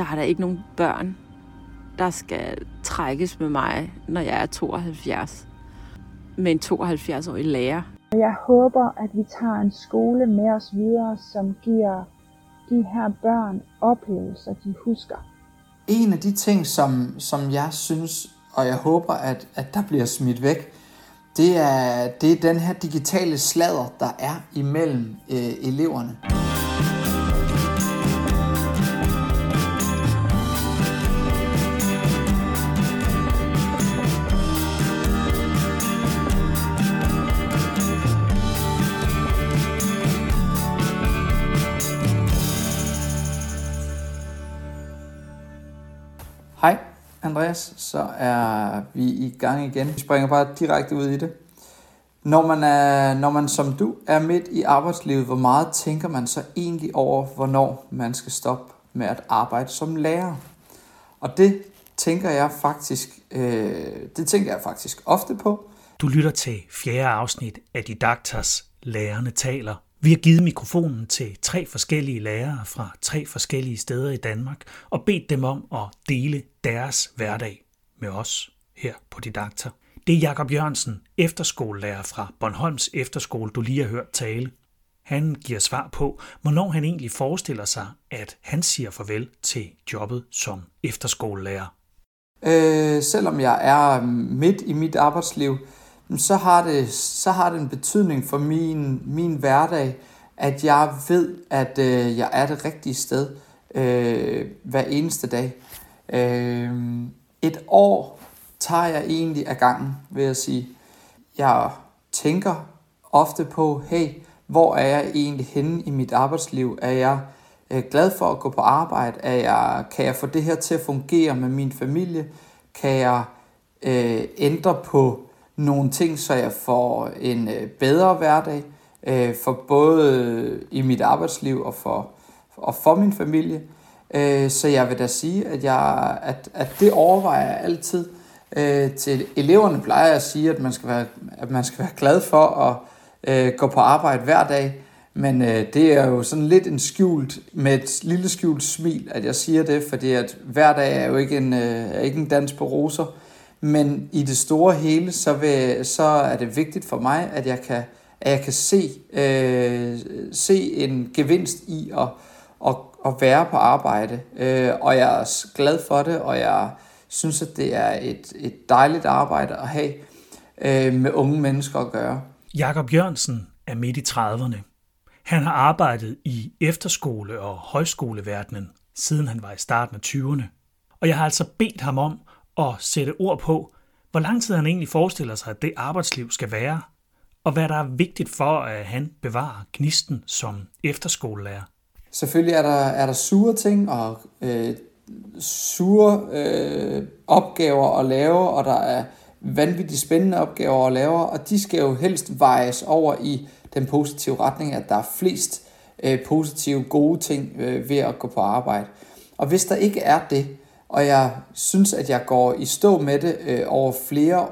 der er der ikke nogen børn, der skal trækkes med mig, når jeg er 72. Med en 72-årig lærer. Jeg håber, at vi tager en skole med os videre, som giver de her børn oplevelser, de husker. En af de ting, som, som jeg synes, og jeg håber, at, at der bliver smidt væk, det er, det er den her digitale sladder, der er imellem øh, eleverne. Andreas, så er vi i gang igen. Vi springer bare direkte ud i det. Når man, er, når man som du er midt i arbejdslivet, hvor meget tænker man så egentlig over, hvornår man skal stoppe med at arbejde som lærer? Og det tænker jeg faktisk, øh, det tænker jeg faktisk ofte på. Du lytter til fjerde afsnit af Didaktas Lærerne taler vi har givet mikrofonen til tre forskellige lærere fra tre forskellige steder i Danmark og bedt dem om at dele deres hverdag med os her på Didakter. Det er Jakob Jørgensen, efterskolelærer fra Bornholms Efterskole, du lige har hørt tale. Han giver svar på, hvornår han egentlig forestiller sig, at han siger farvel til jobbet som efterskolelærer. Øh, selvom jeg er midt i mit arbejdsliv, så har det, så har det en betydning for min, min hverdag, at jeg ved, at øh, jeg er det rigtige sted øh, hver eneste dag. Øh, et år tager jeg egentlig af gangen, vil jeg sige. Jeg tænker ofte på, hey, hvor er jeg egentlig henne i mit arbejdsliv? Er jeg øh, glad for at gå på arbejde? Er jeg, kan jeg få det her til at fungere med min familie? Kan jeg øh, ændre på nogle ting, så jeg får en øh, bedre hverdag øh, for både i mit arbejdsliv og for, og for min familie. Øh, så jeg vil da sige, at, jeg, at, at det overvejer jeg altid. Øh, til eleverne plejer jeg at sige, at man skal være, at man skal være glad for at øh, gå på arbejde hver dag. Men øh, det er jo sådan lidt en skjult, med et lille skjult smil, at jeg siger det, fordi at hver dag er jo ikke en, øh, er ikke en dans på roser. Men i det store hele, så, vil, så er det vigtigt for mig, at jeg kan, at jeg kan se, øh, se en gevinst i at, at, at være på arbejde. Øh, og jeg er glad for det, og jeg synes, at det er et, et dejligt arbejde at have øh, med unge mennesker at gøre. Jakob Jørgensen er midt i 30'erne. Han har arbejdet i efterskole- og højskoleverdenen, siden han var i starten af 20'erne. Og jeg har altså bedt ham om at sætte ord på, hvor lang tid han egentlig forestiller sig, at det arbejdsliv skal være, og hvad der er vigtigt for, at han bevarer gnisten som efterskolelærer. Selvfølgelig er der, er der sure ting og øh, sure øh, opgaver at lave, og der er vanvittigt spændende opgaver at lave, og de skal jo helst vejes over i den positive retning, at der er flest øh, positive, gode ting øh, ved at gå på arbejde. Og hvis der ikke er det, og jeg synes, at jeg går i stå med det øh, over flere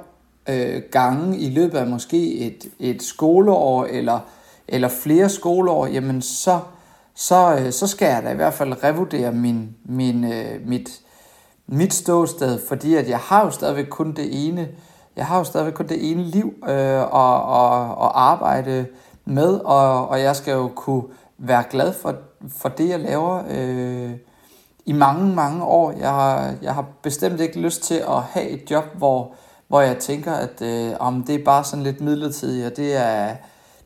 øh, gange i løbet af måske et, et skoleår eller, eller flere skoleår, jamen så, så, øh, så skal jeg da i hvert fald revurdere min, min, øh, mit, mit ståsted, fordi at jeg har jo stadigvæk kun det ene, jeg har jo stadigvæk kun det ene liv øh, og, og, og arbejde med, og, og jeg skal jo kunne være glad for, for det, jeg laver. Øh, i mange, mange år. Jeg har, jeg har bestemt ikke lyst til at have et job, hvor, hvor jeg tænker, at øh, om det er bare sådan lidt midlertidigt, og det er,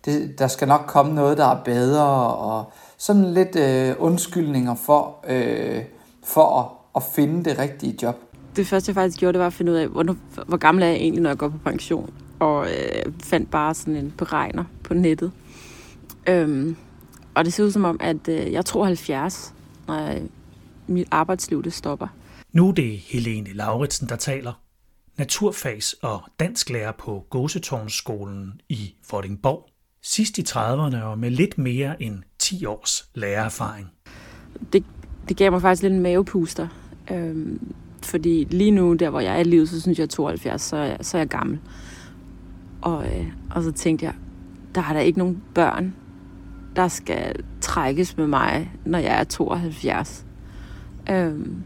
det, der skal nok komme noget, der er bedre, og sådan lidt øh, undskyldninger for, øh, for at, at finde det rigtige job. Det første, jeg faktisk gjorde, det var at finde ud af, hvor, hvor gammel er jeg egentlig, når jeg går på pension. Og øh, fandt bare sådan en beregner på nettet. Øhm, og det ser ud som om, at øh, jeg tror 70, når jeg mit arbejdsliv det stopper. Nu er det Helene Lauritsen, der taler. Naturfags- og dansklærer på Gåsetårnsskolen i Vordingborg. Sidst i 30'erne og med lidt mere end 10 års lærererfaring. Det, det gav mig faktisk lidt en mavepuster. Øhm, fordi lige nu, der hvor jeg er i livet, så synes jeg, at 72, så er jeg, så er jeg gammel. Og, øh, og så tænkte jeg, der er der ikke nogen børn, der skal trækkes med mig, når jeg er 72 øhm,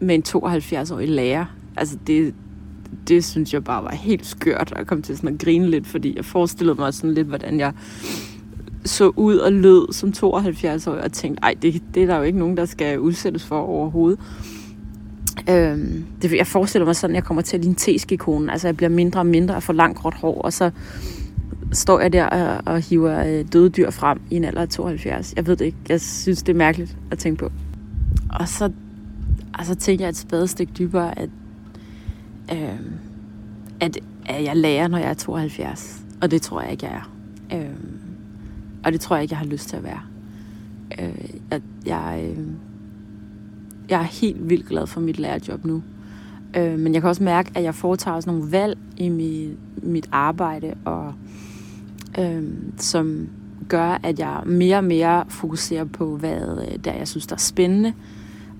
med en 72-årig lærer. Altså det, det synes jeg bare var helt skørt, at komme til sådan at grine lidt, fordi jeg forestillede mig sådan lidt, hvordan jeg så ud og lød som 72 år, og tænkte, ej, det, det er der jo ikke nogen, der skal udsættes for overhovedet. Øhm, det, jeg forestiller mig sådan, at jeg kommer til at ligne teskikonen. Altså, jeg bliver mindre og mindre og får langt gråt hår, og så står jeg der og, og hiver øh, døde dyr frem i en alder af 72. Jeg ved det ikke. Jeg synes, det er mærkeligt at tænke på. Og så altså, tænker jeg et spadestik dybere, at, øh, at, at jeg lærer, når jeg er 72. Og det tror jeg ikke, jeg er. Øh, og det tror jeg ikke, jeg har lyst til at være. Øh, jeg, jeg, øh, jeg er helt vildt glad for mit lærerjob nu. Øh, men jeg kan også mærke, at jeg foretager sådan nogle valg i mit, mit arbejde, og øh, som gør, at jeg mere og mere fokuserer på, hvad øh, der jeg synes, der er spændende.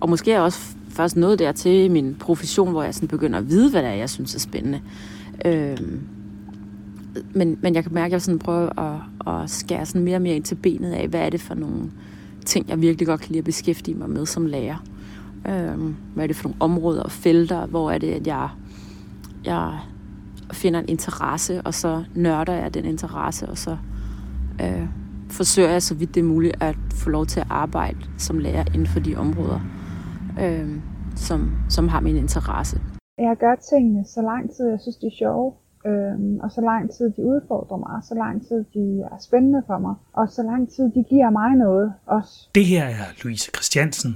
Og måske er jeg også først nået dertil i min profession, hvor jeg sådan begynder at vide, hvad det er, jeg synes er spændende. Øh, men, men jeg kan mærke, at jeg sådan prøver at, at skære sådan mere og mere ind til benet af, hvad er det for nogle ting, jeg virkelig godt kan lide at beskæftige mig med som lærer. Øh, hvad er det for nogle områder og felter, hvor er det, at jeg, jeg finder en interesse, og så nørder jeg den interesse, og så øh, forsøger jeg så vidt det er muligt at få lov til at arbejde som lærer inden for de områder, øh, som, som har min interesse. Jeg gør tingene så lang tid, jeg synes, de er sjove Øhm, og så lang tid de udfordrer mig, så lang tid de er spændende for mig, og så lang tid de giver mig noget også. Det her er Louise Christiansen,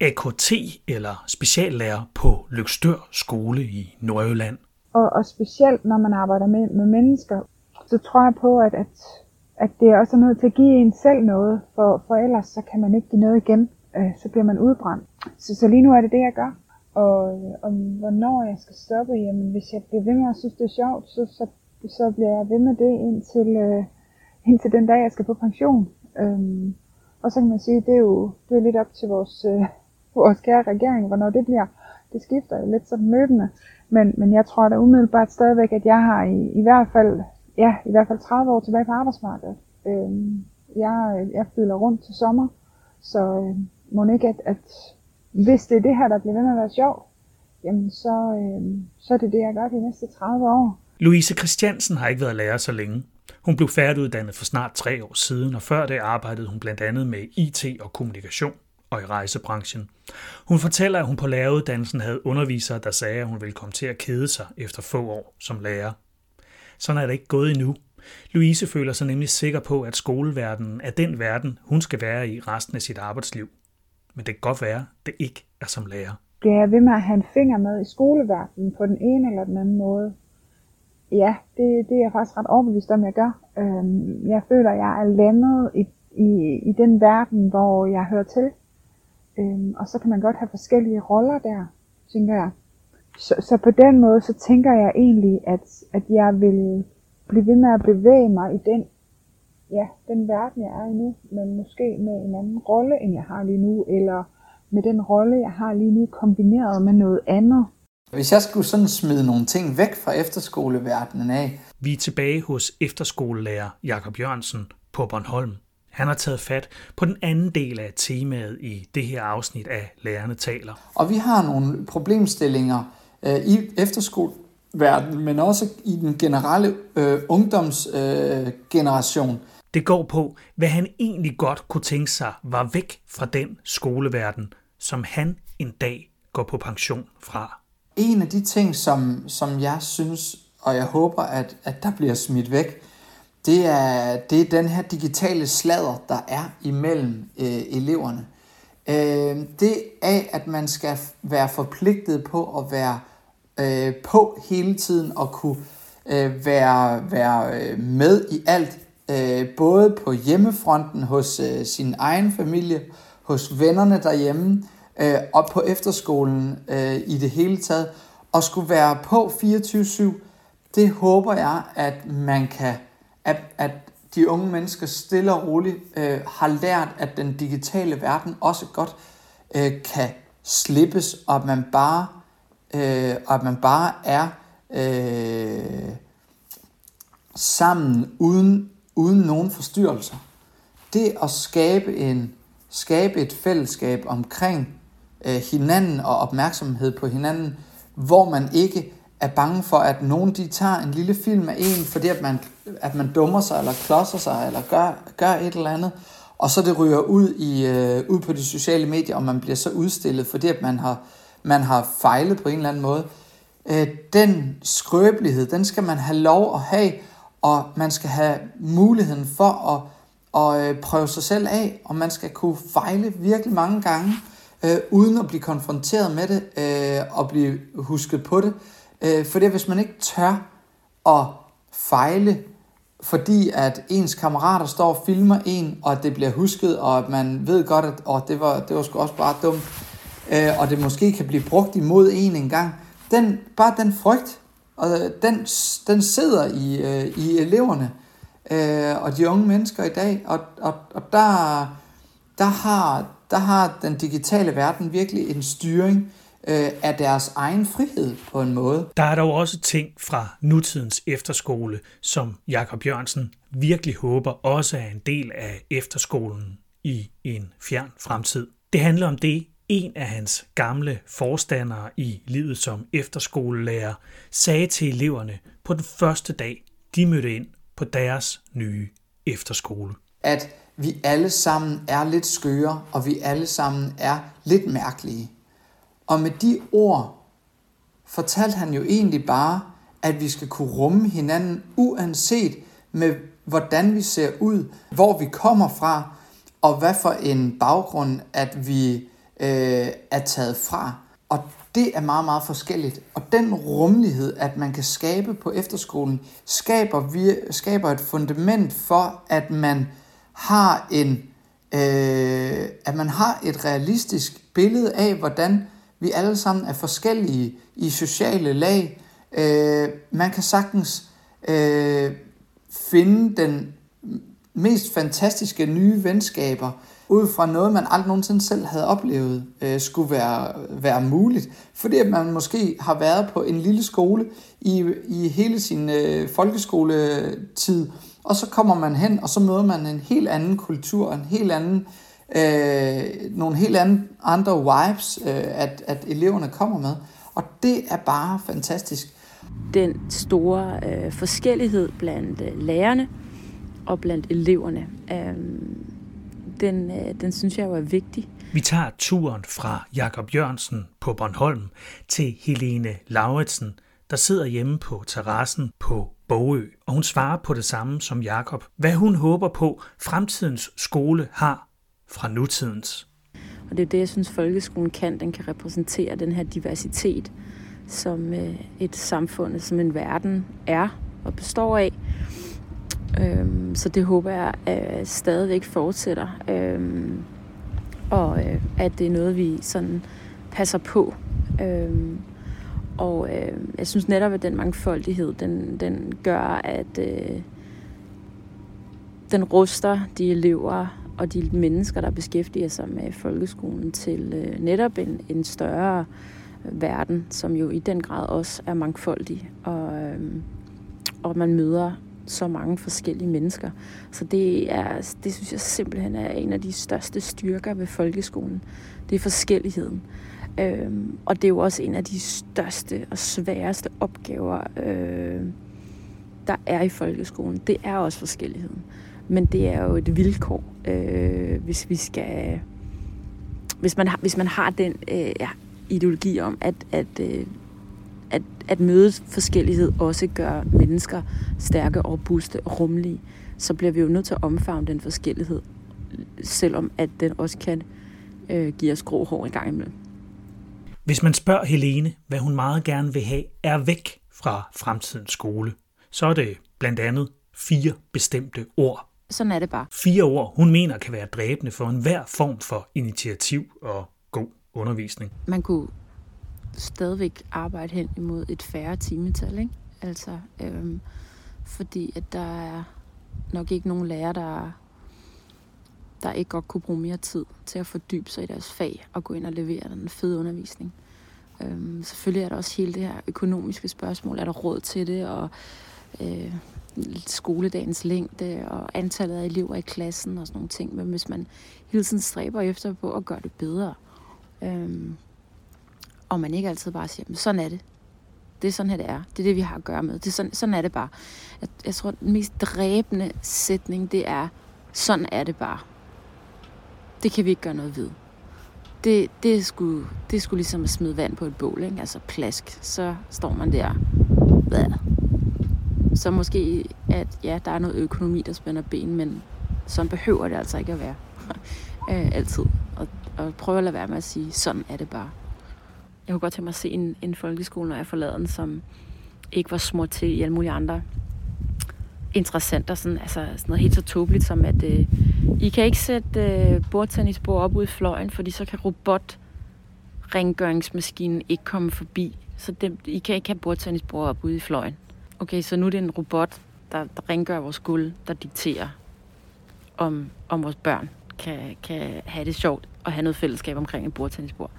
AKT eller speciallærer på Lykstør skole i Nordjylland. Og, og specielt når man arbejder med, med mennesker, så tror jeg på, at, at, at det er også nødt til at give en selv noget, for, for ellers så kan man ikke give noget igen. Øh, så bliver man udbrændt. Så, så lige nu er det det, jeg gør. Og øh, om hvornår jeg skal stoppe, jamen hvis jeg bliver ved med at synes, det er sjovt, så, så, så bliver jeg ved med det indtil, øh, indtil den dag, jeg skal på pension. Øhm, og så kan man sige, det er jo det er lidt op til vores, øh, vores kære regering, hvornår det bliver. Det skifter jo lidt sådan løbende. Men, men jeg tror da umiddelbart stadigvæk, at jeg har i, i hvert fald ja, i hvert fald 30 år tilbage på arbejdsmarkedet. Øhm, jeg, jeg fylder rundt til sommer, så øh, må ikke, at, at hvis det er det her, der bliver ved med at være sjovt, jamen så, øh, så er det det, jeg gør de næste 30 år. Louise Christiansen har ikke været lærer så længe. Hun blev færdiguddannet for snart tre år siden, og før det arbejdede hun blandt andet med IT og kommunikation og i rejsebranchen. Hun fortæller, at hun på læreruddannelsen havde undervisere, der sagde, at hun ville komme til at kede sig efter få år som lærer. Sådan er det ikke gået endnu. Louise føler sig nemlig sikker på, at skoleverdenen er den verden, hun skal være i resten af sit arbejdsliv men det kan godt være, det ikke er som lærer. Det jeg ved med at have en finger med i skoleverdenen på den ene eller den anden måde? Ja, det, det er jeg faktisk ret overbevist om, jeg gør. Øhm, jeg føler, jeg er landet i, i, i den verden, hvor jeg hører til. Øhm, og så kan man godt have forskellige roller der, tænker jeg. Så, så på den måde, så tænker jeg egentlig, at, at jeg vil blive ved med at bevæge mig i den ja, den verden, jeg er i nu, men måske med en anden rolle, end jeg har lige nu, eller med den rolle, jeg har lige nu, kombineret med noget andet. Hvis jeg skulle sådan smide nogle ting væk fra efterskoleverdenen af. Vi er tilbage hos efterskolelærer Jakob Jørgensen på Bornholm. Han har taget fat på den anden del af temaet i det her afsnit af Lærerne taler. Og vi har nogle problemstillinger øh, i efterskoleverdenen, men også i den generelle øh, ungdomsgeneration, øh, det går på, hvad han egentlig godt kunne tænke sig var væk fra den skoleverden, som han en dag går på pension fra. En af de ting, som, som jeg synes, og jeg håber, at, at der bliver smidt væk, det er, det er den her digitale sladder, der er imellem øh, eleverne. Øh, det er, at man skal være forpligtet på at være øh, på hele tiden og kunne øh, være, være øh, med i alt øh, både på hjemmefronten hos øh, sin egen familie, hos vennerne derhjemme øh, og på efterskolen øh, i det hele taget, og skulle være på 24-7, det håber jeg, at man kan, at, at de unge mennesker stille og roligt øh, har lært, at den digitale verden også godt øh, kan slippes, og at man bare, øh, og at man bare er øh, sammen uden uden nogen forstyrrelser. Det at skabe, en, skabe et fællesskab omkring øh, hinanden og opmærksomhed på hinanden, hvor man ikke er bange for, at nogen de tager en lille film af en, fordi at man, at man dummer sig, eller klodser sig, eller gør, gør et eller andet, og så det ryger ud, i, øh, ud på de sociale medier, og man bliver så udstillet, fordi at man har, man har fejlet på en eller anden måde. Øh, den skrøbelighed, den skal man have lov at have, og man skal have muligheden for at, at øh, prøve sig selv af, og man skal kunne fejle virkelig mange gange, øh, uden at blive konfronteret med det, øh, og blive husket på det. Øh, for det hvis man ikke tør at fejle, fordi at ens kammerater står og filmer en, og at det bliver husket, og at man ved godt, at åh, det, var, det var sgu også bare dumt, øh, og det måske kan blive brugt imod en engang, den, bare den frygt, og den, den sidder i, øh, i eleverne øh, og de unge mennesker i dag, og, og, og der, der, har, der har den digitale verden virkelig en styring øh, af deres egen frihed på en måde. Der er dog også ting fra nutidens efterskole, som Jakob Jørgensen virkelig håber også er en del af efterskolen i en fjern fremtid. Det handler om det, en af hans gamle forstandere i livet som efterskolelærer sagde til eleverne på den første dag, de mødte ind på deres nye efterskole. At vi alle sammen er lidt skøre, og vi alle sammen er lidt mærkelige. Og med de ord fortalte han jo egentlig bare, at vi skal kunne rumme hinanden, uanset med hvordan vi ser ud, hvor vi kommer fra, og hvad for en baggrund, at vi øh, er taget fra. Og det er meget, meget forskelligt. Og den rummelighed, at man kan skabe på efterskolen, skaber, vi, skaber et fundament for, at man har en øh, at man har et realistisk billede af, hvordan vi alle sammen er forskellige i sociale lag. Øh, man kan sagtens øh, finde den mest fantastiske nye venskaber ud fra noget, man aldrig nogensinde selv havde oplevet øh, skulle være, være muligt. Fordi at man måske har været på en lille skole i, i hele sin øh, folkeskoletid, og så kommer man hen, og så møder man en helt anden kultur, en helt anden, øh, nogle helt anden, andre vibes, øh, at, at eleverne kommer med. Og det er bare fantastisk. Den store øh, forskellighed blandt øh, lærerne og blandt eleverne, øh, den, øh, den synes jeg jo er vigtig. Vi tager turen fra Jakob Jørgensen på Bornholm til Helene Lauritsen, der sidder hjemme på terrassen på Bogø, og hun svarer på det samme som Jakob. Hvad hun håber på, fremtidens skole har fra nutidens. Og det er det, jeg synes, folkeskolen kan. Den kan repræsentere den her diversitet, som øh, et samfund, som en verden er og består af. Øhm, så det håber jeg øh, stadigvæk fortsætter. Øhm, og øh, at det er noget, vi sådan passer på. Øhm, og øh, jeg synes netop, at den mangfoldighed, den, den gør, at øh, den ruster de elever og de mennesker, der beskæftiger sig med folkeskolen til øh, netop en, en større øh, verden, som jo i den grad også er mangfoldig. Og, øh, og man møder så mange forskellige mennesker. Så det, er, det synes jeg simpelthen er en af de største styrker ved folkeskolen. Det er forskelligheden. Øhm, og det er jo også en af de største og sværeste opgaver, øh, der er i folkeskolen. Det er også forskelligheden. Men det er jo et vilkår, øh, hvis vi skal... Hvis man har, hvis man har den øh, ja, ideologi om, at, at, øh, at, at møde forskellighed også gør mennesker stærke, robuste og rummelige, så bliver vi jo nødt til at omfavne den forskellighed, selvom at den også kan øh, give os grå hår en gang imellem. Hvis man spørger Helene, hvad hun meget gerne vil have, er væk fra fremtidens skole, så er det blandt andet fire bestemte ord. Sådan er det bare. Fire ord, hun mener kan være dræbende for enhver form for initiativ og god undervisning. Man kunne stadigvæk arbejde hen imod et færre timetal, ikke? Altså, øhm, fordi at der er nok ikke nogen lærer, der, der ikke godt kunne bruge mere tid til at fordybe sig i deres fag og gå ind og levere den fede undervisning. Øhm, selvfølgelig er der også hele det her økonomiske spørgsmål. Er der råd til det? Og øh, skoledagens længde og antallet af elever i klassen og sådan nogle ting. Men hvis man hele tiden stræber efter på at gøre det bedre, Øhm, og man ikke altid bare siger, men sådan er det. Det er sådan her, det er. Det er det, vi har at gøre med. Det er sådan, sådan er det bare. Jeg, jeg tror, den mest dræbende sætning, det er, sådan er det bare. Det kan vi ikke gøre noget ved. Det, det, er sgu, det er sgu ligesom at smide vand på et bål, ikke? Altså plask. Så står man der. Hvad? Så måske, at ja, der er noget økonomi, der spænder ben, men sådan behøver det altså ikke at være. øh, altid. Og, og prøve at lade være med at sige, sådan er det bare. Jeg kunne godt tænke mig at se en, en folkeskole, når jeg forlader den, som ikke var smurt til i alle mulige andre interessenter. Sådan, altså sådan noget helt så tåbeligt som, at øh, I kan ikke sætte øh, bordtennisbord op ude i fløjen, fordi så kan robot rengøringsmaskinen ikke komme forbi. Så dem, I kan ikke have bordtennisbord op ude i fløjen. Okay, så nu er det en robot, der, der rengør vores guld, der dikterer, om, om vores børn kan, kan have det sjovt og have noget fællesskab omkring et bordtennisbord.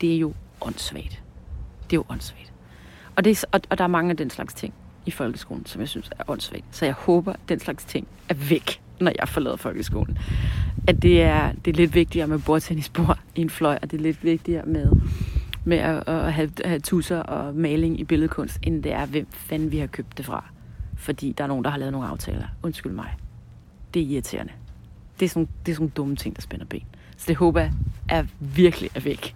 Det er jo åndssvagt. Det er jo åndssvagt. Og, det er, og, og der er mange af den slags ting i folkeskolen, som jeg synes er åndssvagt. Så jeg håber, at den slags ting er væk, når jeg forlader folkeskolen. At det er, det er lidt vigtigere med bordtennisbord i en fløj, og det er lidt vigtigere med, med at, at have, have tusser og maling i billedkunst, end det er, hvem fanden vi har købt det fra. Fordi der er nogen, der har lavet nogle aftaler. Undskyld mig. Det er irriterende. Det er sådan, det er sådan dumme ting, der spænder ben. Så det håber jeg er virkelig er væk,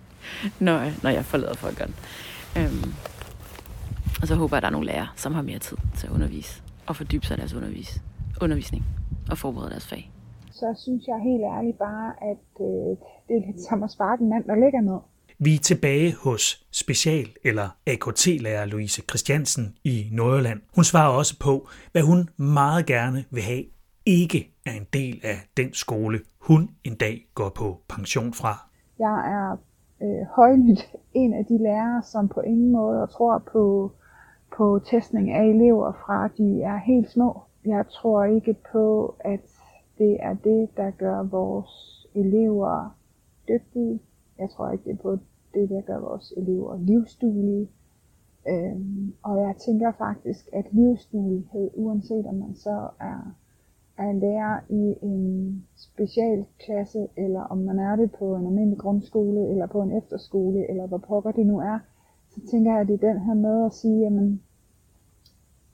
når, når jeg forlader folkeren. Øhm, og så håber jeg, at der er nogle lærere, som har mere tid til at undervise og fordybe sig i deres undervis, undervisning og forberede deres fag. Så synes jeg helt ærligt bare, at øh, det er lidt som at sparke en mand, der ligger ned. Vi er tilbage hos special- eller AKT-lærer Louise Christiansen i Nordjylland. Hun svarer også på, hvad hun meget gerne vil have ikke er en del af den skole, hun en dag går på pension fra. Jeg er øh, højlydt en af de lærere, som på ingen måde tror på på testning af elever fra de er helt små. Jeg tror ikke på, at det er det, der gør vores elever dygtige. Jeg tror ikke, det er på det, der gør vores elever livsduelige. Øhm, og jeg tænker faktisk, at livsduelighed, uanset om man så er, er lærer i en specialklasse, eller om man er det på en almindelig grundskole, eller på en efterskole, eller hvor pokker det nu er, så tænker jeg, at det er den her med at sige, jamen,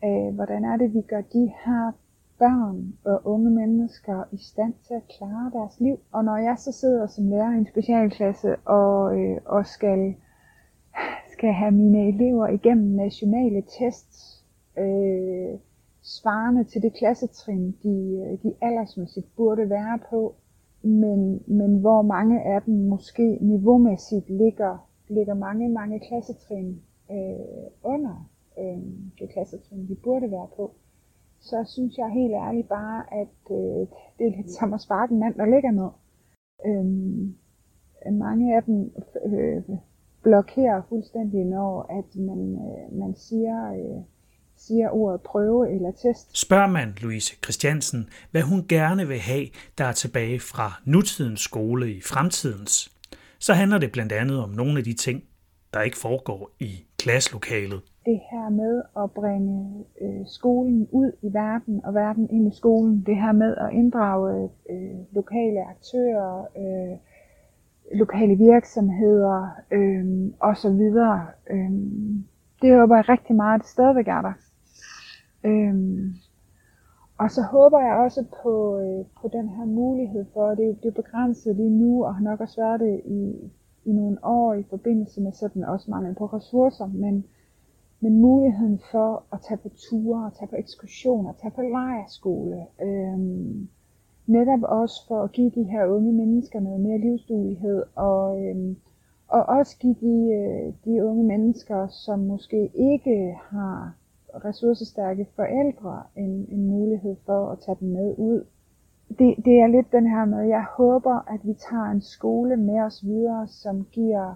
øh, hvordan er det, vi gør de her børn og unge mennesker i stand til at klare deres liv. Og når jeg så sidder som lærer i en specialklasse og, øh, og skal, skal have mine elever igennem nationale tests, øh, svarende til det klassetrin, de, de aldersmæssigt burde være på, men, men hvor mange af dem måske niveaumæssigt ligger, ligger mange, mange klassetrin øh, under øh, det klassetrin, de burde være på, så synes jeg helt ærligt bare, at øh, det er lidt som at sparke en mand, der ligger ned. Øh, mange af dem øh, blokerer fuldstændig, når at man, øh, man siger, øh, siger ordet prøve eller test. Spørger man Louise Christiansen, hvad hun gerne vil have, der er tilbage fra nutidens skole i fremtidens, så handler det blandt andet om nogle af de ting, der ikke foregår i klasselokalet det her med at bringe øh, skolen ud i verden og verden ind i skolen, det her med at inddrage øh, lokale aktører, øh, lokale virksomheder øh, osv. Øh, det håber jeg rigtig meget, at det stadigvæk er der. Øhm, og så håber jeg også på, øh, på den her mulighed for, det er jo det er begrænset lige nu, og har nok også været det i, i nogle år i forbindelse med sådan også mangel på ressourcer, men men muligheden for at tage på ture, tage på ekskursioner, tage på lejerskole, øhm, netop også for at give de her unge mennesker noget mere livsduelighed, og, øhm, og også give de, øh, de unge mennesker, som måske ikke har ressourcestærke forældre, en, en mulighed for at tage dem med ud. Det, det er lidt den her med, jeg håber, at vi tager en skole med os videre, som giver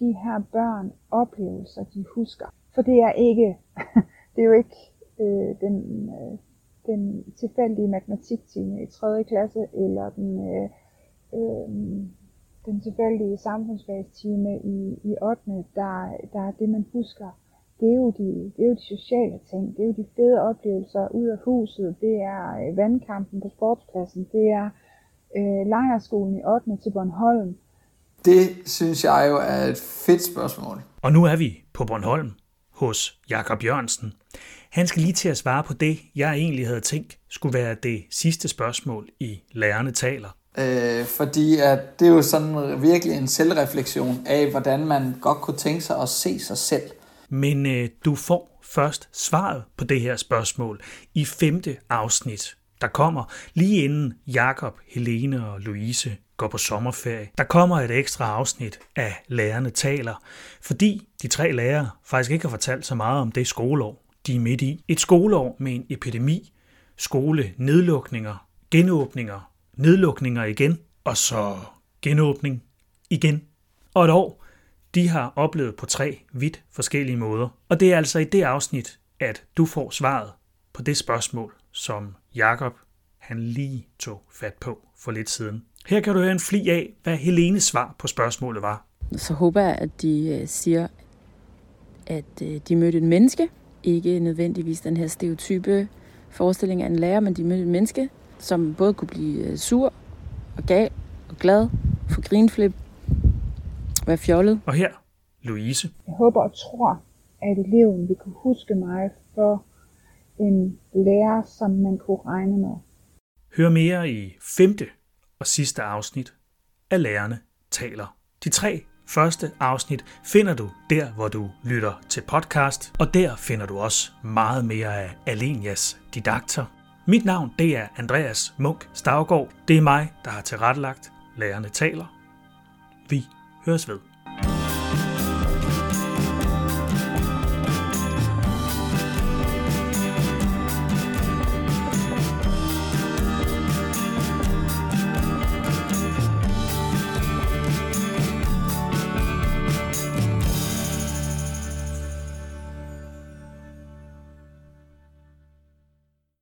de her børn oplevelser, de husker. For det er ikke, det er jo ikke øh, den, øh, den tilfældige matematiktime i 3. klasse, eller den, øh, øh, den tilfældige samfundsfagstime i, i 8. Der, der er det, man husker. Det er, jo de, det er jo de sociale ting, det er jo de fede oplevelser ud af huset, det er øh, vandkampen på sportspladsen, det er øh, lejerskolen i 8. til Bornholm, Det synes jeg jo er et fedt spørgsmål. Og nu er vi på Bornholm hos Jakob Jørgensen. Han skal lige til at svare på det, jeg egentlig havde tænkt skulle være det sidste spørgsmål i Lærerne taler. Øh, fordi at det er jo sådan virkelig en selvreflektion af, hvordan man godt kunne tænke sig at se sig selv. Men øh, du får først svaret på det her spørgsmål i femte afsnit, der kommer lige inden Jakob, Helene og Louise går på sommerferie. Der kommer et ekstra afsnit af Lærerne taler, fordi de tre lærere faktisk ikke har fortalt så meget om det skoleår, de er midt i. Et skoleår med en epidemi, skole, nedlukninger, genåbninger, nedlukninger igen, og så genåbning igen. Og et år, de har oplevet på tre vidt forskellige måder. Og det er altså i det afsnit, at du får svaret på det spørgsmål, som Jakob han lige tog fat på for lidt siden. Her kan du høre en fli af, hvad Helenes svar på spørgsmålet var. Så håber jeg, at de øh, siger, at øh, de mødte et menneske. Ikke nødvendigvis den her stereotype forestilling af en lærer, men de mødte et menneske, som både kunne blive øh, sur og gal og glad, få grinflip, være fjollet. Og her, Louise. Jeg håber og tror, at eleven vil kunne huske mig for en lærer, som man kunne regne med. Hør mere i femte og sidste afsnit af Lærerne taler. De tre første afsnit finder du der, hvor du lytter til podcast, og der finder du også meget mere af Alenias didakter. Mit navn det er Andreas Munk Stavgård. Det er mig, der har tilrettelagt Lærerne taler. Vi høres.